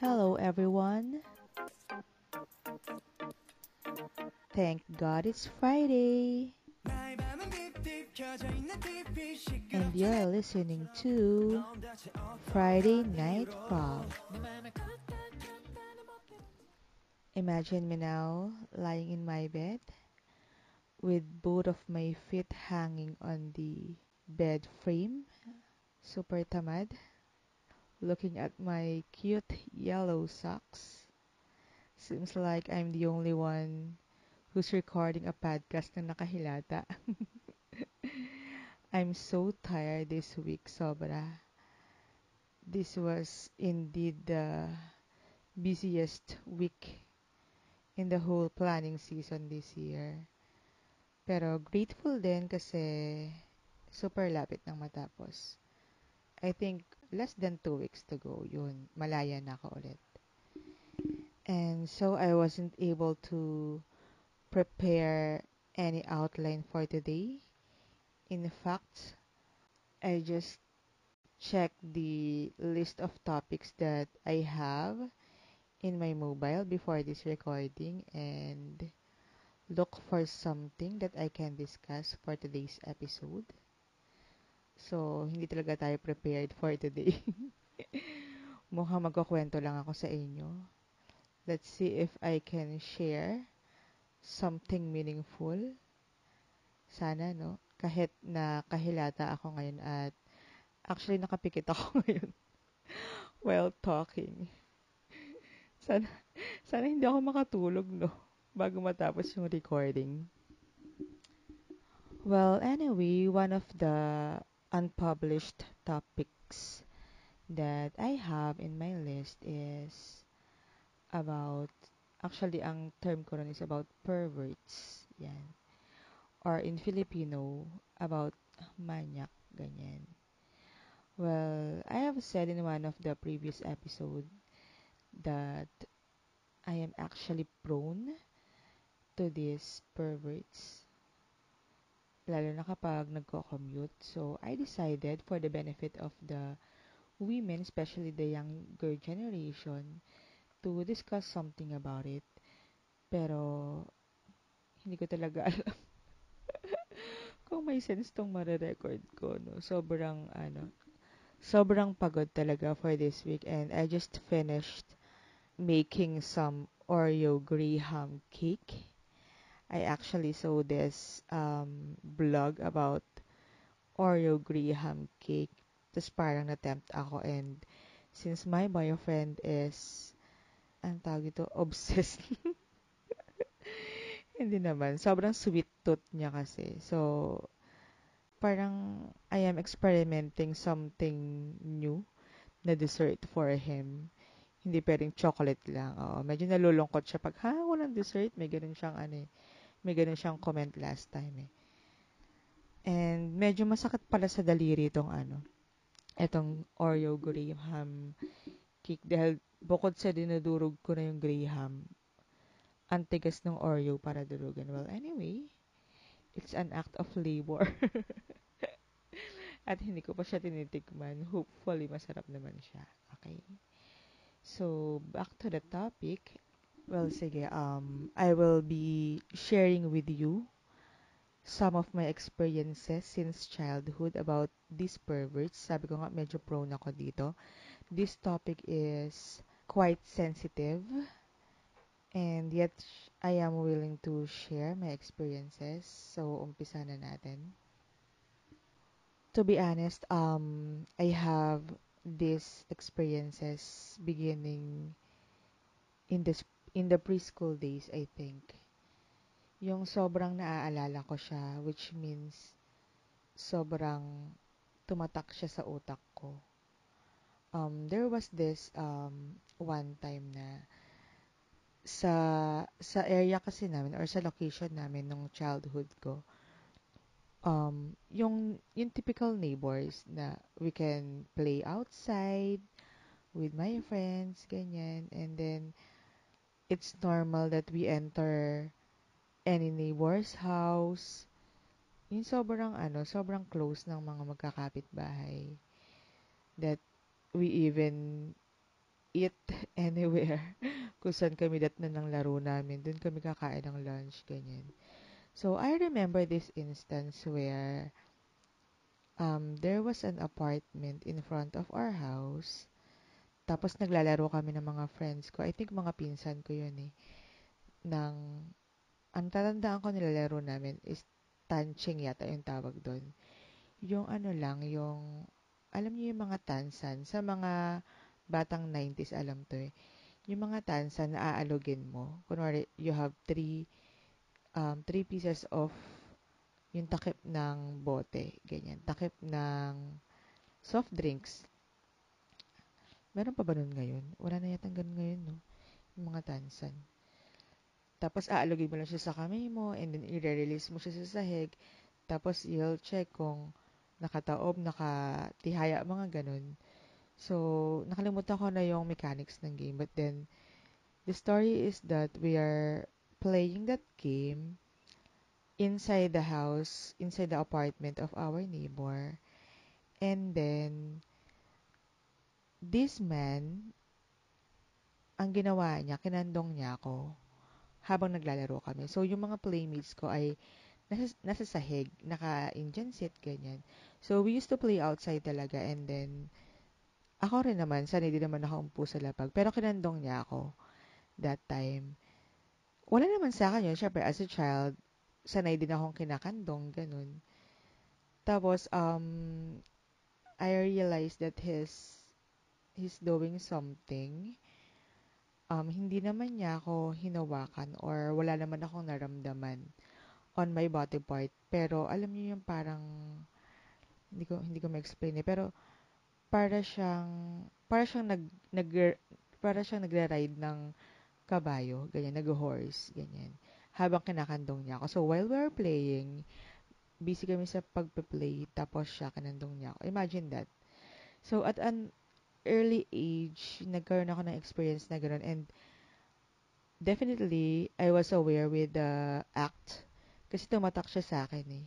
Hello, everyone. Thank God it's Friday. And you're listening to Friday Night Prom. Imagine me now lying in my bed with both of my feet hanging on the bed frame, super tamad, looking at my cute yellow socks. Seems like I'm the only one who's recording a podcast na nakahilata. I'm so tired this week, sobra. This was indeed the busiest week in the whole planning season this year. Pero grateful din kasi super lapit ng matapos. I think less than two weeks to go, yun, malaya na ako ulit. And so I wasn't able to prepare any outline for today. In fact, I just checked the list of topics that I have in my mobile before this recording and look for something that I can discuss for today's episode. So, hindi talaga tayo prepared for today. Mukhang magkukwento lang ako sa inyo. Let's see if I can share something meaningful. Sana, no? Kahit na kahilata ako ngayon at actually nakapikit ako ngayon while talking. Sana, sana hindi ako makatulog, no? Bago matapos yung recording. Well, anyway, one of the unpublished topics that I have in my list is about Actually, ang term ko rin is about perverts. Yan. Or in Filipino, about manyak. Ganyan. Well, I have said in one of the previous episode that I am actually prone to these perverts. Lalo na kapag nagko-commute. So, I decided for the benefit of the women, especially the younger generation, to discuss something about it. Pero, hindi ko talaga alam kung may sense tong mare-record ko, no. Sobrang, ano, sobrang pagod talaga for this week. And I just finished making some Oreo Graham cake. I actually saw this um, blog about Oreo Graham cake. Tapos parang natempt ako and since my boyfriend is ang tawag ito, obsessed. Hindi naman. Sobrang sweet tooth niya kasi. So, parang I am experimenting something new na dessert for him. Hindi pwedeng chocolate lang. Oo, medyo nalulungkot siya pag, ha, walang dessert. May ganun siyang, ano eh, may ganun siyang comment last time eh. And medyo masakit pala sa daliri itong ano, itong Oreo Graham cake dahil bukod sa dinudurog ko na yung Graham, ang tigas ng Oreo para durugan. Well, anyway, it's an act of labor. At hindi ko pa siya tinitikman. Hopefully, masarap naman siya. Okay? So, back to the topic. Well, sige, um, I will be sharing with you some of my experiences since childhood about these perverts. Sabi ko nga, medyo prone ako dito. This topic is quite sensitive and yet I am willing to share my experiences. So, umpisa na natin. To be honest, um, I have these experiences beginning in the in the preschool days, I think. Yung sobrang naaalala ko siya, which means sobrang tumatak siya sa utak ko um, there was this um, one time na sa sa area kasi namin or sa location namin nung childhood ko um yung yung typical neighbors na we can play outside with my friends ganyan and then it's normal that we enter any neighbor's house yung sobrang ano sobrang close ng mga magkakapit bahay that we even eat anywhere. Kung saan kami dat na ng laro namin, doon kami kakain ng lunch, ganyan. So, I remember this instance where um, there was an apartment in front of our house. Tapos naglalaro kami ng mga friends ko. I think mga pinsan ko yun eh. Nang, ang tatandaan ko nilalaro namin is tanching yata yung tawag doon. Yung ano lang, yung, alam niyo yung mga tansan, sa mga batang 90s alam to eh. Yung mga tansan na aalugin mo. Kunwari, you have three um, three pieces of yung takip ng bote, ganyan. Takip ng soft drinks. Meron pa ba nun ngayon? Wala na yata ganun ngayon, no? Yung mga tansan. Tapos, aalugin mo lang siya sa kamay mo, and then, i-release mo siya sa sahig. Tapos, you'll check kung nakataob, nakatihaya, mga ganun. So, nakalimutan ko na yung mechanics ng game. But then, the story is that we are playing that game inside the house, inside the apartment of our neighbor. And then, this man, ang ginawa niya, kinandong niya ako habang naglalaro kami. So, yung mga playmates ko ay nasa, nasa sahig, naka-Indian seat, ganyan. So, we used to play outside talaga and then, ako rin naman, sanay din naman ako umpo sa lapag. Pero kinandong niya ako that time wala naman sa akin yun. Siyempre, as a child, sanay din akong kinakandong, ganun. Tapos, um, I realized that his, he's doing something. Um, hindi naman niya ako hinawakan or wala naman akong naramdaman on my body part. Pero, alam niyo yung parang, hindi ko, hindi ko ma-explain eh, pero, para siyang, para siyang nag, nag, para siyang nagra-ride ng kabayo, ganyan, nag-horse, ganyan. Habang kinakandong niya ako. So, while we were playing, busy kami sa pagpe-play, tapos siya, kinandong niya ako. Imagine that. So, at an early age, nagkaroon ako ng experience na gano'n. And, definitely, I was aware with the act. Kasi tumatak siya sa akin eh.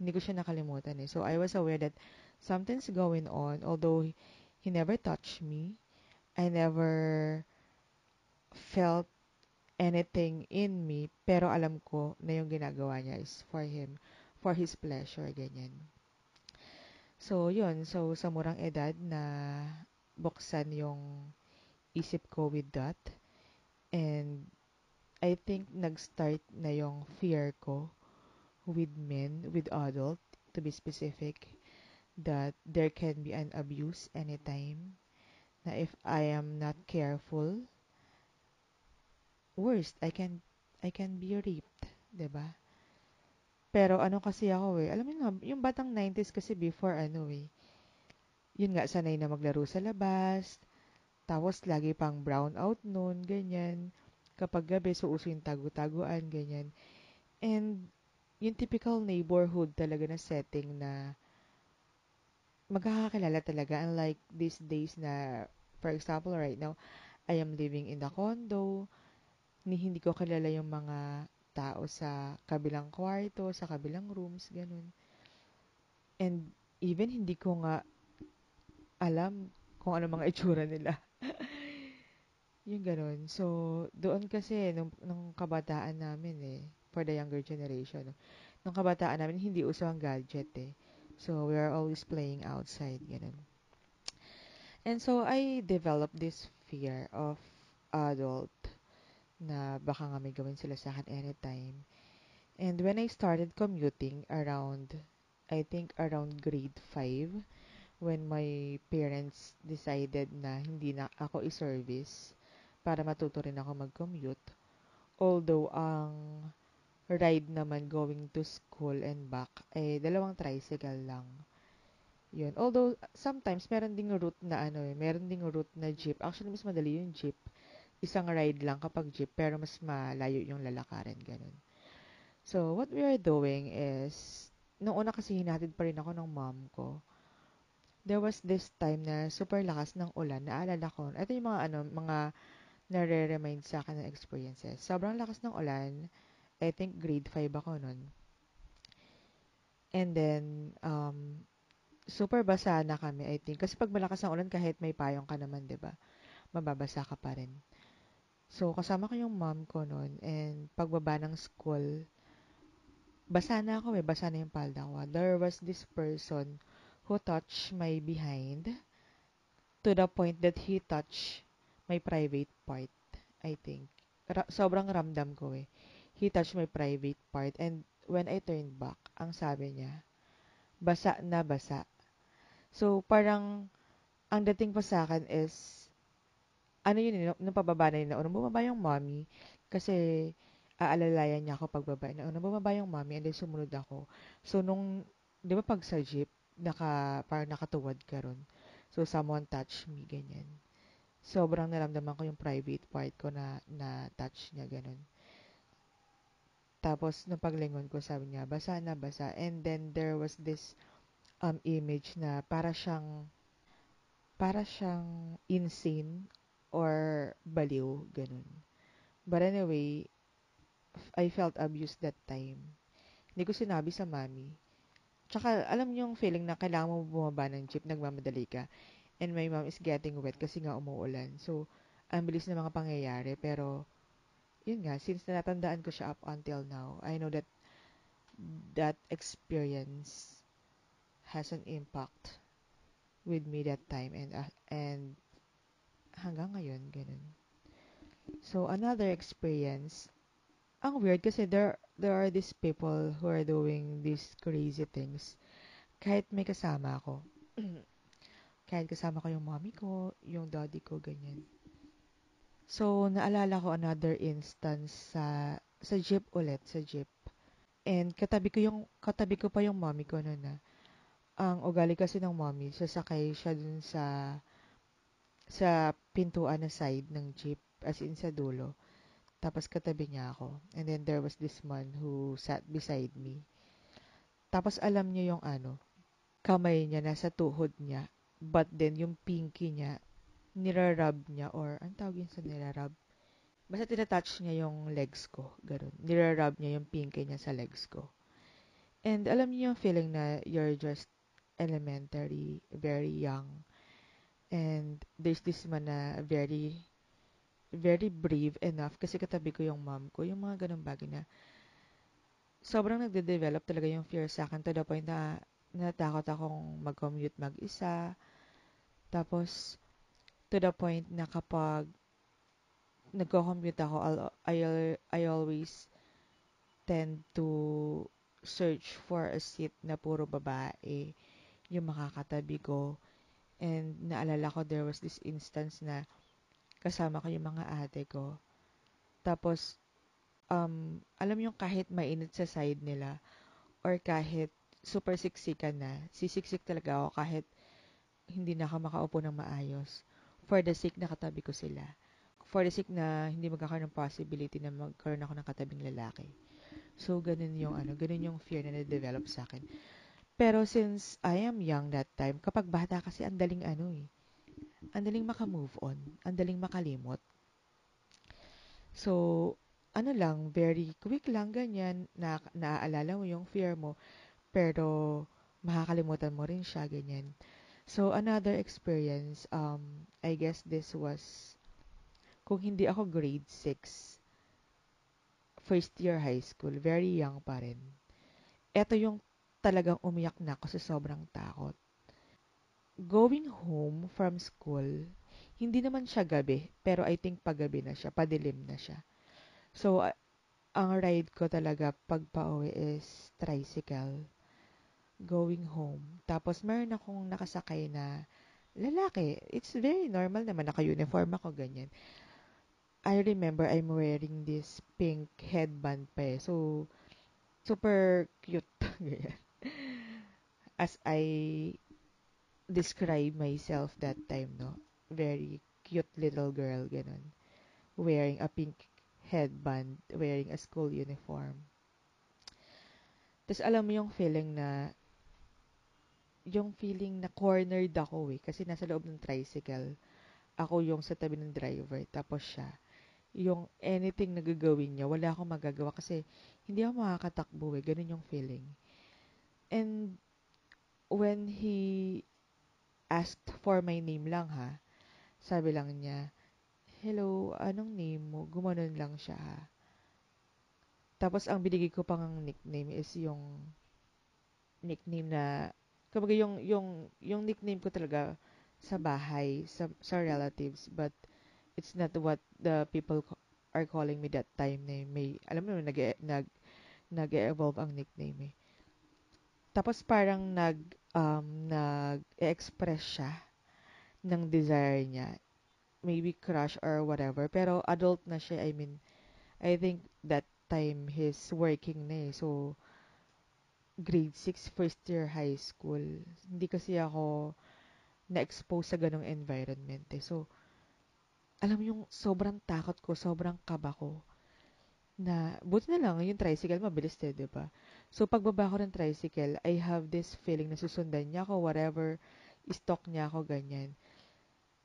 Hindi ko siya nakalimutan eh. So, I was aware that something's going on. Although, he never touched me. I never felt anything in me, pero alam ko na yung ginagawa niya is for him, for his pleasure, ganyan. So, yun. So, sa murang edad na buksan yung isip ko with that. And, I think nag-start na yung fear ko with men, with adult, to be specific, that there can be an abuse anytime. Na if I am not careful, worst, I can I can be raped, ba? Pero ano kasi ako eh, alam mo na, yung batang 90s kasi before ano eh, yun nga, sanay na maglaro sa labas, tapos lagi pang brown out noon, ganyan. Kapag gabi, so uso yung tago-taguan, ganyan. And, yung typical neighborhood talaga na setting na magkakakilala talaga. Unlike these days na, for example, right now, I am living in the condo, ni hindi ko kilala yung mga tao sa kabilang kwarto, sa kabilang rooms, ganun. And even hindi ko nga alam kung ano mga itsura nila. yung ganun. So, doon kasi, nung, nung kabataan namin eh, for the younger generation, nung kabataan namin, hindi uso ang gadget eh. So, we are always playing outside, ganun. And so, I developed this fear of adult na baka nga may gawin sila sa akin anytime. And when I started commuting around, I think around grade 5, when my parents decided na hindi na ako i-service para matuto rin ako mag-commute. Although, ang ride naman going to school and back, eh, dalawang tricycle lang. Yun. Although, sometimes, meron ding route na ano eh, meron ding route na jeep. Actually, mas madali yung jeep isang ride lang kapag jeep, pero mas malayo yung lalakarin, ganun. So, what we are doing is, nung una kasi hinatid pa rin ako ng mom ko, there was this time na super lakas ng ulan. Naalala ko, ito yung mga, ano, mga nare-remind sa akin ng experiences. Sobrang lakas ng ulan. I think grade 5 ako nun. And then, um, super basa na kami, I think. Kasi pag malakas ang ulan, kahit may payong ka naman, 'di ba? Mababasa ka pa rin. So, kasama ko yung mom ko noon and pagbaba ng school, basa na ako eh, basa na yung palda ko. There was this person who touched my behind to the point that he touched my private part, I think. Ra- sobrang ramdam ko eh. He touched my private part and when I turned back, ang sabi niya, basa na basa. So, parang, ang dating pa sa akin is, ano yun, eh, nung pababa na yun, na unang bumaba yung mommy, kasi aalalayan niya ako pagbaba. Na unang bumaba yung mommy, and then sumunod ako. So, nung, di ba pag sa jeep, naka, parang nakatuwad ka ron. So, someone touch me, ganyan. Sobrang naramdaman ko yung private part ko na, na touch niya, ganun. Tapos, nung paglingon ko, sabi niya, basa na, basa. And then, there was this um, image na para siyang, para siyang insane or baliw, ganun. But anyway, I felt abused that time. Hindi ko sinabi sa mami. Tsaka, alam niyo yung feeling na kailangan mo bumaba ng jeep, nagmamadali ka. And my mom is getting wet kasi nga umuulan. So, ang bilis na mga pangyayari. Pero, yun nga, since natandaan ko siya up until now, I know that that experience has an impact with me that time and uh, and hanggang ngayon, ganun. So, another experience, ang weird kasi there, there are these people who are doing these crazy things. Kahit may kasama ako. kahit kasama ko yung mommy ko, yung daddy ko, ganyan. So, naalala ko another instance sa sa jeep ulit, sa jeep. And katabi ko yung katabi ko pa yung mommy ko noon na. Ang ugali kasi ng mommy, sasakay siya dun sa sa pintuan na side ng jeep, as in sa dulo. Tapos katabi niya ako. And then there was this man who sat beside me. Tapos alam niya yung ano, kamay niya nasa tuhod niya. But then yung pinky niya, nirarub niya or ang tawag yun sa nirarub? Basta tinatouch niya yung legs ko. Ganun. Nirarub niya yung pinky niya sa legs ko. And alam niyo yung feeling na you're just elementary, very young, And there's this man na very, very brave enough kasi katabi ko yung mom ko, yung mga ganun bagay na sobrang nagde-develop talaga yung fear sa akin to the point na natakot akong mag-commute mag-isa. Tapos, to the point na kapag nagko-commute ako, I'll, I'll, I always tend to search for a seat na puro babae yung makakatabi ko And naalala ko there was this instance na kasama ko yung mga ate ko. Tapos, um, alam yung kahit mainit sa side nila or kahit super siksikan na, sisiksik talaga ako kahit hindi na ako makaupo ng maayos. For the sake na katabi ko sila. For the sake na hindi magkakaroon ng possibility na magkaroon ako ng katabing lalaki. So, ganun yung ano, ganun yung fear na na-develop sa akin. Pero since I am young that time, kapag bata kasi ang daling ano eh. Ang daling maka-move on. Ang daling makalimot. So, ano lang, very quick lang ganyan, na, naaalala mo yung fear mo, pero makakalimutan mo rin siya, ganyan. So, another experience, um, I guess this was, kung hindi ako grade 6, first year high school, very young pa rin. Ito yung talagang umiyak na ako sa sobrang takot. Going home from school, hindi naman siya gabi, pero I think paggabi na siya, padilim na siya. So, uh, ang ride ko talaga pag pauwi is tricycle going home. Tapos, meron akong nakasakay na lalaki. It's very normal naman, naka-uniform ako, ganyan. I remember I'm wearing this pink headband pa eh. So, super cute. as I describe myself that time, no? Very cute little girl, ganun. Wearing a pink headband, wearing a school uniform. Tapos alam mo yung feeling na yung feeling na cornered ako eh. Kasi nasa loob ng tricycle. Ako yung sa tabi ng driver. Tapos siya. Yung anything na gagawin niya, wala akong magagawa kasi hindi ako makakatakbo eh. Ganun yung feeling. And when he asked for my name lang ha, sabi lang niya, hello, anong name mo? Gumanon lang siya ha. Tapos ang binigay ko pang nickname is yung nickname na kumbaga yung yung yung nickname ko talaga sa bahay sa sa relatives but it's not what the people are calling me that time na may alam mo nag nag nag-evolve ang nickname eh. Tapos parang nag um nag-express siya ng desire niya maybe crush or whatever pero adult na siya I mean I think that time he's working na eh so grade 6, first year high school. Hindi kasi ako na-expose sa ganong environment eh. So, alam yung sobrang takot ko, sobrang kaba ko na, buti na lang, yung tricycle, mabilis eh, di ba? So, pagbaba ko ng tricycle, I have this feeling na susundan niya ako, whatever, stalk niya ako, ganyan.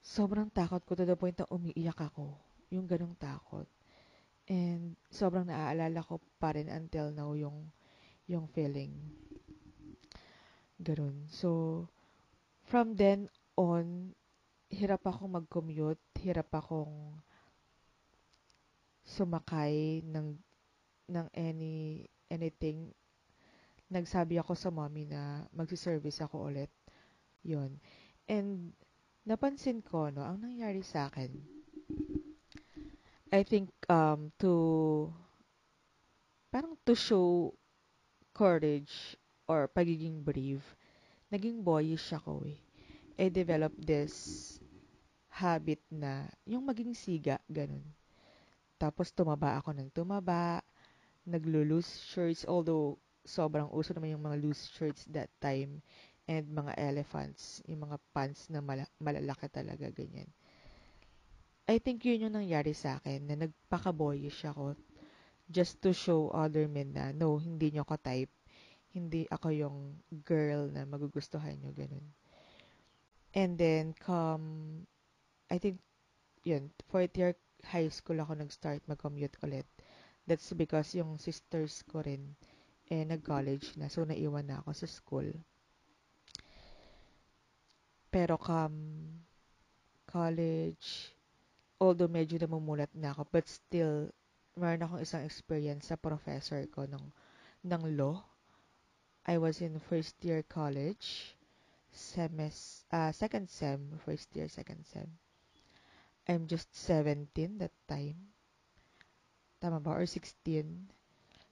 Sobrang takot ko to the point na umiiyak ako. Yung ganong takot. And sobrang naaalala ko pa rin until now yung yung feeling. Ganun. So, from then on, hirap ako mag-commute, hirap akong sumakay ng ng any anything. Nagsabi ako sa mommy na magsi-service ako ulit. 'Yon. And napansin ko no, ang nangyari sa akin. I think um to parang to show courage or pagiging brave, naging boyish ako eh. I developed this habit na yung maging siga, ganun. Tapos tumaba ako ng tumaba, naglo-loose shirts, although sobrang uso naman yung mga loose shirts that time, and mga elephants, yung mga pants na mala- malalaki talaga, ganyan. I think yun yung nangyari sa akin, na nagpaka-boyish ako just to show other men na, no, hindi nyo ko type. Hindi ako yung girl na magugustuhan nyo, ganun. And then, come, I think, yun, fourth year high school ako nag-start mag-commute ulit. That's because yung sisters ko rin, eh, nag-college na. So, naiwan na ako sa school. Pero come college, although medyo namumulat na ako, but still, meron akong isang experience sa professor ko ng, ng law. I was in first year college, semes, uh, second sem, first year, second sem. I'm just 17 that time. Tama ba? Or 16.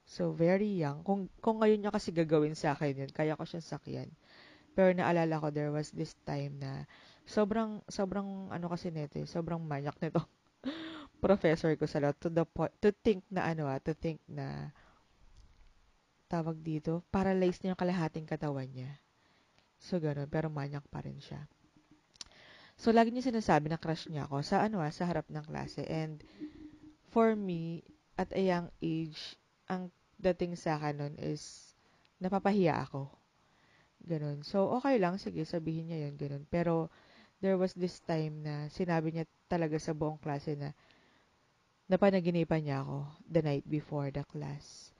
So, very young. Kung, kung ngayon niya kasi gagawin sa akin yun, kaya ko siya sakyan. Pero naalala ko, there was this time na sobrang, sobrang, ano kasi nito, eh, sobrang manyak nito professor ko sa law to the point, to think na ano ah, to think na tawag dito, paralyzed niya yung kalahating katawan niya. So, gano'n. Pero manyak pa rin siya. So, lagi niya sinasabi na crush niya ako sa ano ah, sa harap ng klase. And, for me, at a young age, ang dating sa akin nun is, napapahiya ako. Ganon. So, okay lang. Sige, sabihin niya yun. Ganon. Pero, there was this time na sinabi niya talaga sa buong klase na, napanaginipan niya ako the night before the class.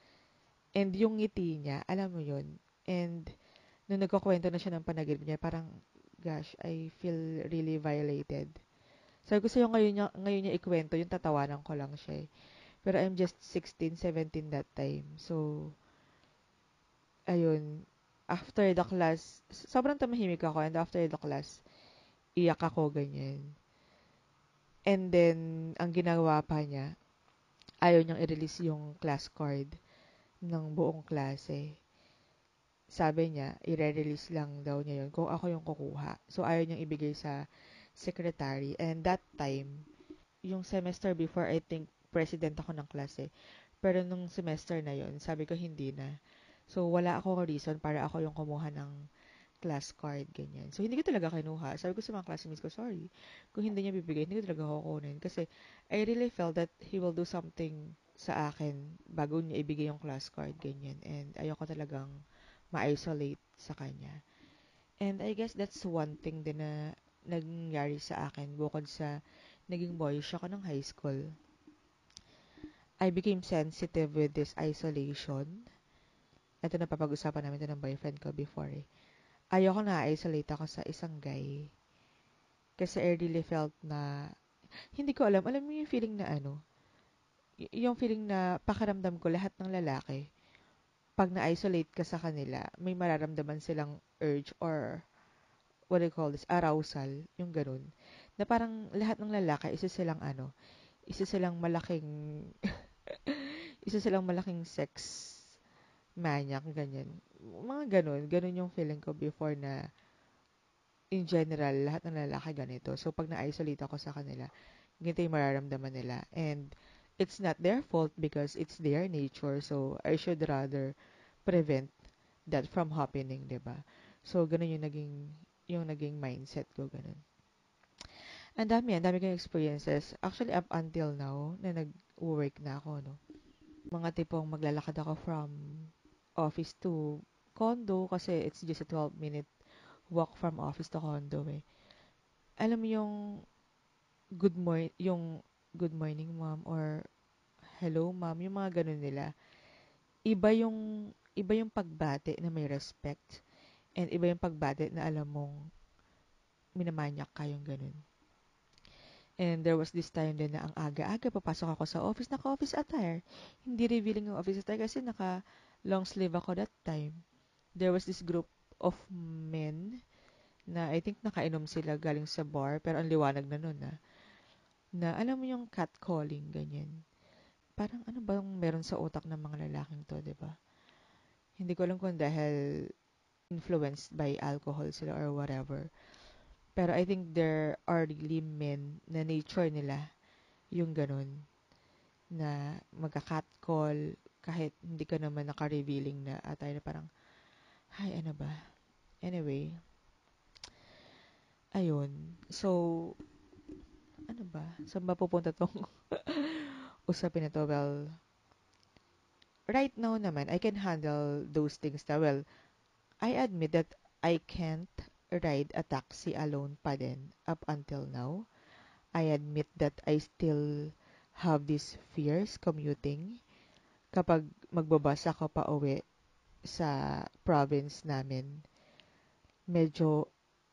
And yung ngiti niya, alam mo yun. And nung nagkukwento na siya ng panaginip niya, parang, gosh, I feel really violated. Sabi ko sa'yo ngayon niya, ngayon niya ikwento, yung tatawanan ko lang siya eh. Pero I'm just 16, 17 that time. So, ayun, after the class, sobrang tamahimik ako and after the class, iyak ako ganyan. And then, ang ginawa pa niya, ayaw niyang i-release yung class card ng buong klase. Sabi niya, i-release lang daw niya yun kung ako yung kukuha. So, ayaw niyang ibigay sa secretary. And that time, yung semester before, I think, president ako ng klase. Pero nung semester na yon sabi ko hindi na. So, wala akong reason para ako yung kumuha ng class card, ganyan. So, hindi ko talaga kinuha. Sabi ko sa mga classmates ko, sorry. Kung hindi niya bibigay, hindi ko talaga kukunin. Kasi, I really felt that he will do something sa akin bago niya ibigay yung class card, ganyan. And, ayoko talagang ma-isolate sa kanya. And, I guess that's one thing din na nangyari sa akin bukod sa naging boyish ako ng high school. I became sensitive with this isolation. Ito na papag-usapan namin ito ng boyfriend ko before eh ayoko na isolate ako sa isang guy. Kasi I really felt na, hindi ko alam, alam mo yung feeling na ano, y- yung feeling na pakiramdam ko lahat ng lalaki, pag na-isolate ka sa kanila, may mararamdaman silang urge or what do you call this, arousal, yung ganun. Na parang lahat ng lalaki, isa silang ano, isa silang malaking, isa silang malaking sex maniac, ganyan. Mga ganun, ganun yung feeling ko before na in general, lahat ng lalaki ganito. So, pag na-isolate ako sa kanila, ganito yung mararamdaman nila. And, it's not their fault because it's their nature. So, I should rather prevent that from happening, di ba? So, ganun yung naging, yung naging mindset ko, ganun. Ang dami, ang dami kong experiences. Actually, up until now, na nag-work na ako, no? Mga tipong maglalakad ako from office to condo kasi it's just a 12-minute walk from office to condo eh. Alam mo yung good morning, yung good morning mom or hello mom, yung mga ganun nila. Iba yung iba yung pagbate na may respect and iba yung pagbate na alam mong minamanyak ka yung ganun. And there was this time din na ang aga-aga papasok ako sa office, naka-office attire. Hindi revealing yung office attire kasi naka long sleeve ako that time. There was this group of men na I think nakainom sila galing sa bar pero ang liwanag na nun na na alam mo yung catcalling ganyan. Parang ano bang meron sa utak ng mga lalaking to, 'di ba? Hindi ko alam kung dahil influenced by alcohol sila or whatever. Pero I think there are really men na nature nila yung ganun na magka-catcall kahit hindi ka naman naka-revealing na atay na parang Hi, ano ba? Anyway, ayun. So, ano ba? Saan ba pupunta tong usapin na to? Well, right now naman, I can handle those things na. Well, I admit that I can't ride a taxi alone pa din up until now. I admit that I still have these fears commuting kapag magbabas ako pa uwi sa province namin, medyo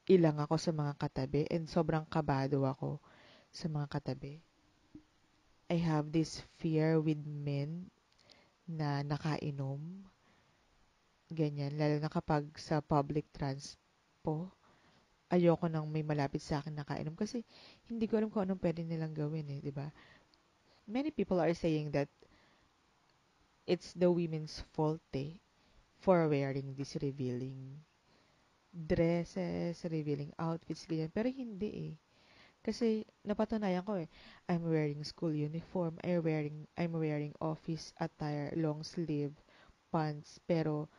ilang ako sa mga katabi and sobrang kabado ako sa mga katabi. I have this fear with men na nakainom. Ganyan. Lalo na kapag sa public transpo, ayoko nang may malapit sa akin nakainom kasi hindi ko alam kung anong pwede nilang gawin eh, di ba? Many people are saying that it's the women's fault eh for wearing this revealing dresses, revealing outfits, ganyan. Pero hindi eh. Kasi napatunayan ko eh, I'm wearing school uniform, I'm wearing, I'm wearing office attire, long sleeve, pants, pero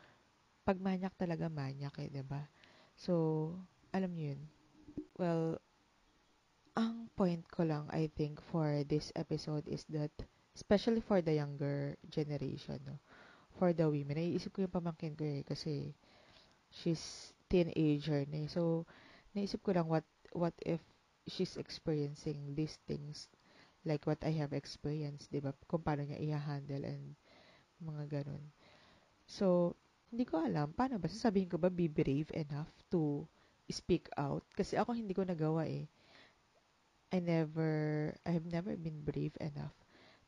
pag manyak talaga manyak eh, 'di ba? So, alam niyo yun. Well, ang point ko lang I think for this episode is that especially for the younger generation, no? for the women. Naiisip ko yung pamangkin ko eh, kasi she's teenager na eh. So, naisip ko lang what, what if she's experiencing these things like what I have experienced, di ba? Kung paano niya i-handle and mga ganun. So, hindi ko alam, paano ba? Sasabihin ko ba, be brave enough to speak out? Kasi ako hindi ko nagawa eh. I never, I have never been brave enough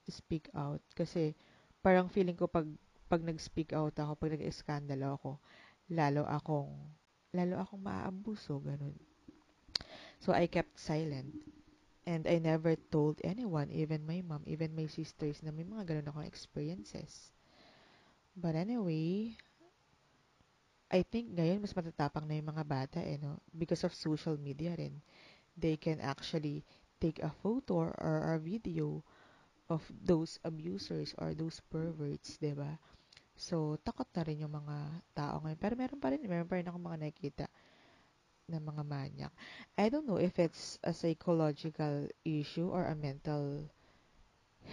to speak out. Kasi, parang feeling ko pag pag nag-speak out ako, pag nag-eskandalo ako, lalo akong, lalo akong maaabuso, ganun. So, I kept silent. And I never told anyone, even my mom, even my sisters, na may mga ganun akong experiences. But anyway, I think ngayon mas matatapang na yung mga bata eh, no? Because of social media rin. They can actually take a photo or a video of those abusers or those perverts, ba? So, takot na rin yung mga tao ngayon. Pero meron pa rin, meron pa rin ako mga nakikita na mga manyak. I don't know if it's a psychological issue or a mental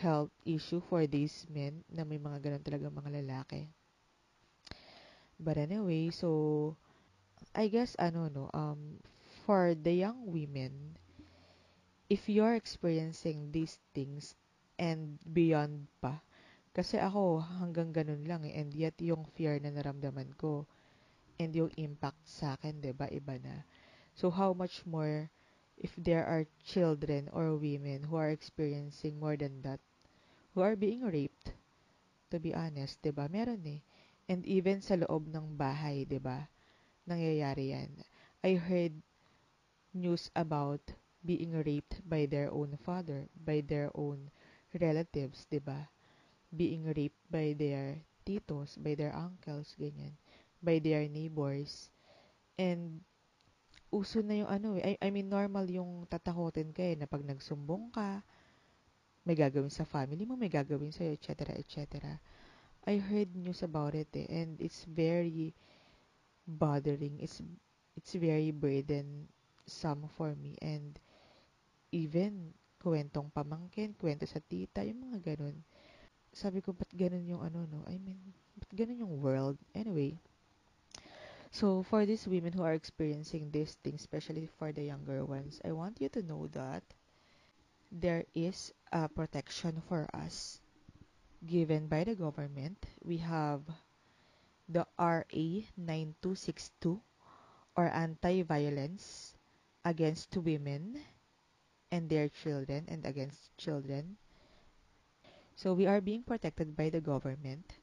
health issue for these men na may mga ganun talaga mga lalaki. But anyway, so, I guess, ano, no, um, for the young women, if you're experiencing these things and beyond pa, kasi ako, hanggang ganun lang eh. And yet, yung fear na naramdaman ko and yung impact sa akin, 'di ba, iba na. So how much more if there are children or women who are experiencing more than that, who are being raped, to be honest, 'di ba? Meron eh. And even sa loob ng bahay, 'di ba? Nangyayari 'yan. I heard news about being raped by their own father, by their own relatives, 'di ba? Being raped by their titos, by their uncles, ganyan, by their neighbors. And uso na yung ano eh, I, I mean normal yung tatakotin ka eh, na pag nagsumbong ka, may gagawin sa family mo, may gagawin sa'yo, etc., etc. I heard news about it eh, and it's very bothering. It's it's very burdensome for me and even kwentong pamangkin, kwento sa tita, yung mga ganun. Sabi ko, ba't ganun yung ano, no? I mean, ba't ganun yung world? Anyway, so for these women who are experiencing these things, especially for the younger ones, I want you to know that there is a protection for us given by the government. We have the RA 9262 or Anti-Violence Against Women and Their Children and Against Children. So we are being protected by the government.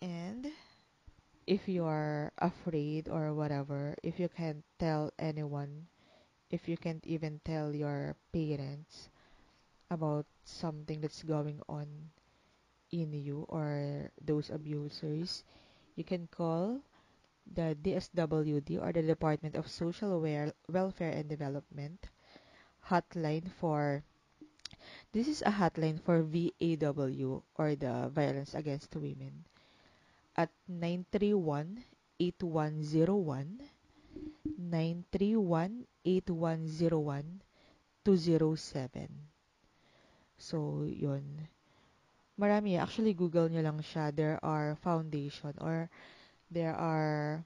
And if you are afraid or whatever, if you can't tell anyone, if you can't even tell your parents about something that's going on in you or those abusers, you can call the DSWD or the Department of Social Welfare and Development hotline for this is a hotline for VAW or the Violence Against Women at 931-8101 931-8101 207 So, yun. Marami. Actually, Google nyo lang siya. There are foundation or there are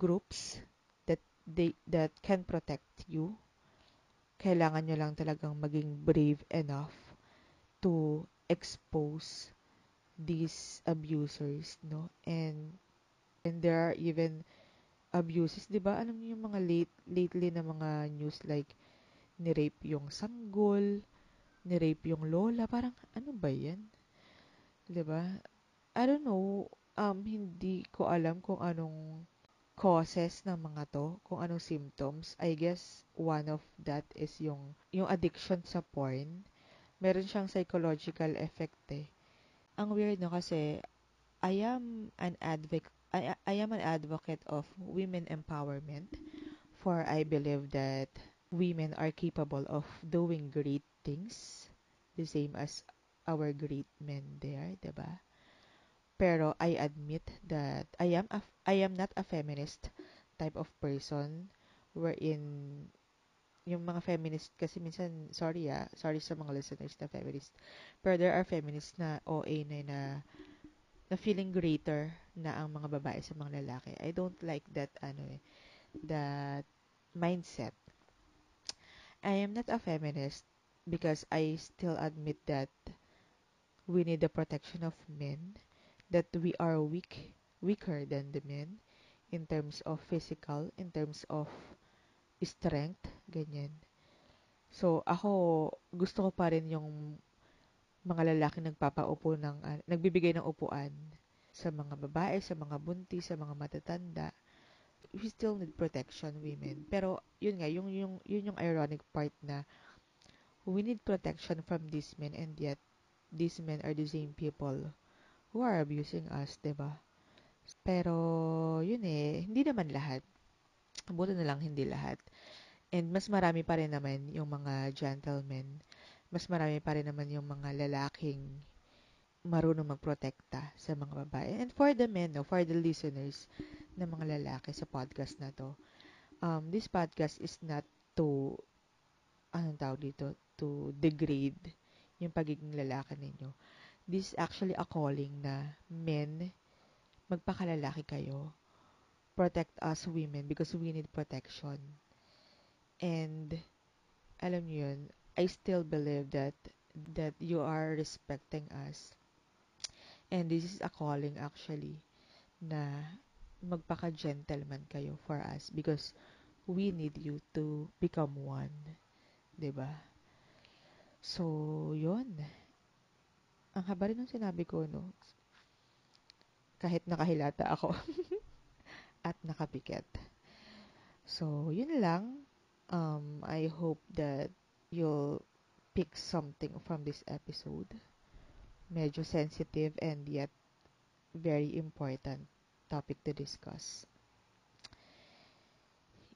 groups that they that can protect you. Kailangan nyo lang talagang maging brave enough to expose these abusers, no? And and there are even abuses, 'di ba? Alam niyo yung mga late lately na mga news like ni-rape yung sanggol, ni-rape yung lola, parang ano ba 'yan? 'Di ba? I don't know, um hindi ko alam kung anong causes ng mga to, kung anong symptoms. I guess one of that is yung yung addiction sa porn. Meron siyang psychological effect eh ang weird no kasi I am an advocate I, I am an advocate of women empowerment for I believe that women are capable of doing great things the same as our great men there, 'di ba? Pero I admit that I am a, I am not a feminist type of person wherein yung mga feminist kasi minsan sorry ah sorry sa mga listeners na feminist pero there are feminists na OA na na na feeling greater na ang mga babae sa mga lalaki. I don't like that ano eh that mindset. I am not a feminist because I still admit that we need the protection of men that we are weak weaker than the men in terms of physical in terms of strength, ganyan. So, ako, gusto ko pa rin yung mga lalaki nagpapaupo ng, uh, nagbibigay ng upuan sa mga babae, sa mga bunti, sa mga matatanda. We still need protection, women. Pero, yun nga, yung, yung, yun yung ironic part na we need protection from these men and yet these men are the same people who are abusing us, ba diba? Pero, yun eh, hindi naman lahat. Buto na lang hindi lahat. And mas marami pa rin naman yung mga gentlemen. Mas marami pa rin naman yung mga lalaking marunong magprotekta sa mga babae. And for the men, no, for the listeners na mga lalaki sa podcast na to, um, this podcast is not to, anong tawag dito, to degrade yung pagiging lalaki ninyo. This is actually a calling na men, magpakalalaki kayo protect us women because we need protection. And alam niyo yun, I still believe that that you are respecting us. And this is a calling actually na magpaka-gentleman kayo for us because we need you to become one. ba? So, 'yun. Ang haba rin ng sinabi ko, no? Kahit nakahilata ako. at nakapikit. So, yun lang. Um, I hope that you'll pick something from this episode. Medyo sensitive and yet very important topic to discuss.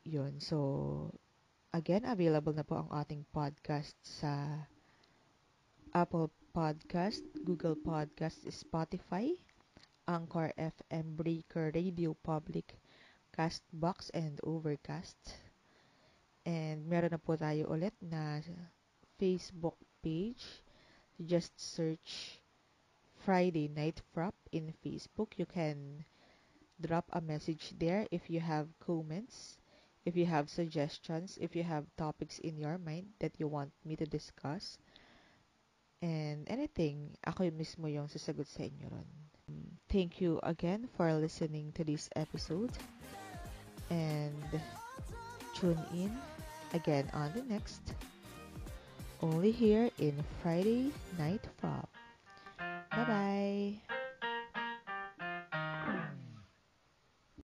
Yun. So, again, available na po ang ating podcast sa Apple Podcast, Google Podcast, Spotify, Anchor FM, Breaker, Radio Public, Castbox, and Overcast. And meron na po tayo ulit na Facebook page. Just search Friday Night Frap in Facebook. You can drop a message there if you have comments, if you have suggestions, if you have topics in your mind that you want me to discuss. And anything, ako yung mismo yung sasagot sa inyo ron. Thank you again for listening to this episode. And tune in again on the next. Only here in Friday Night. Bye-bye.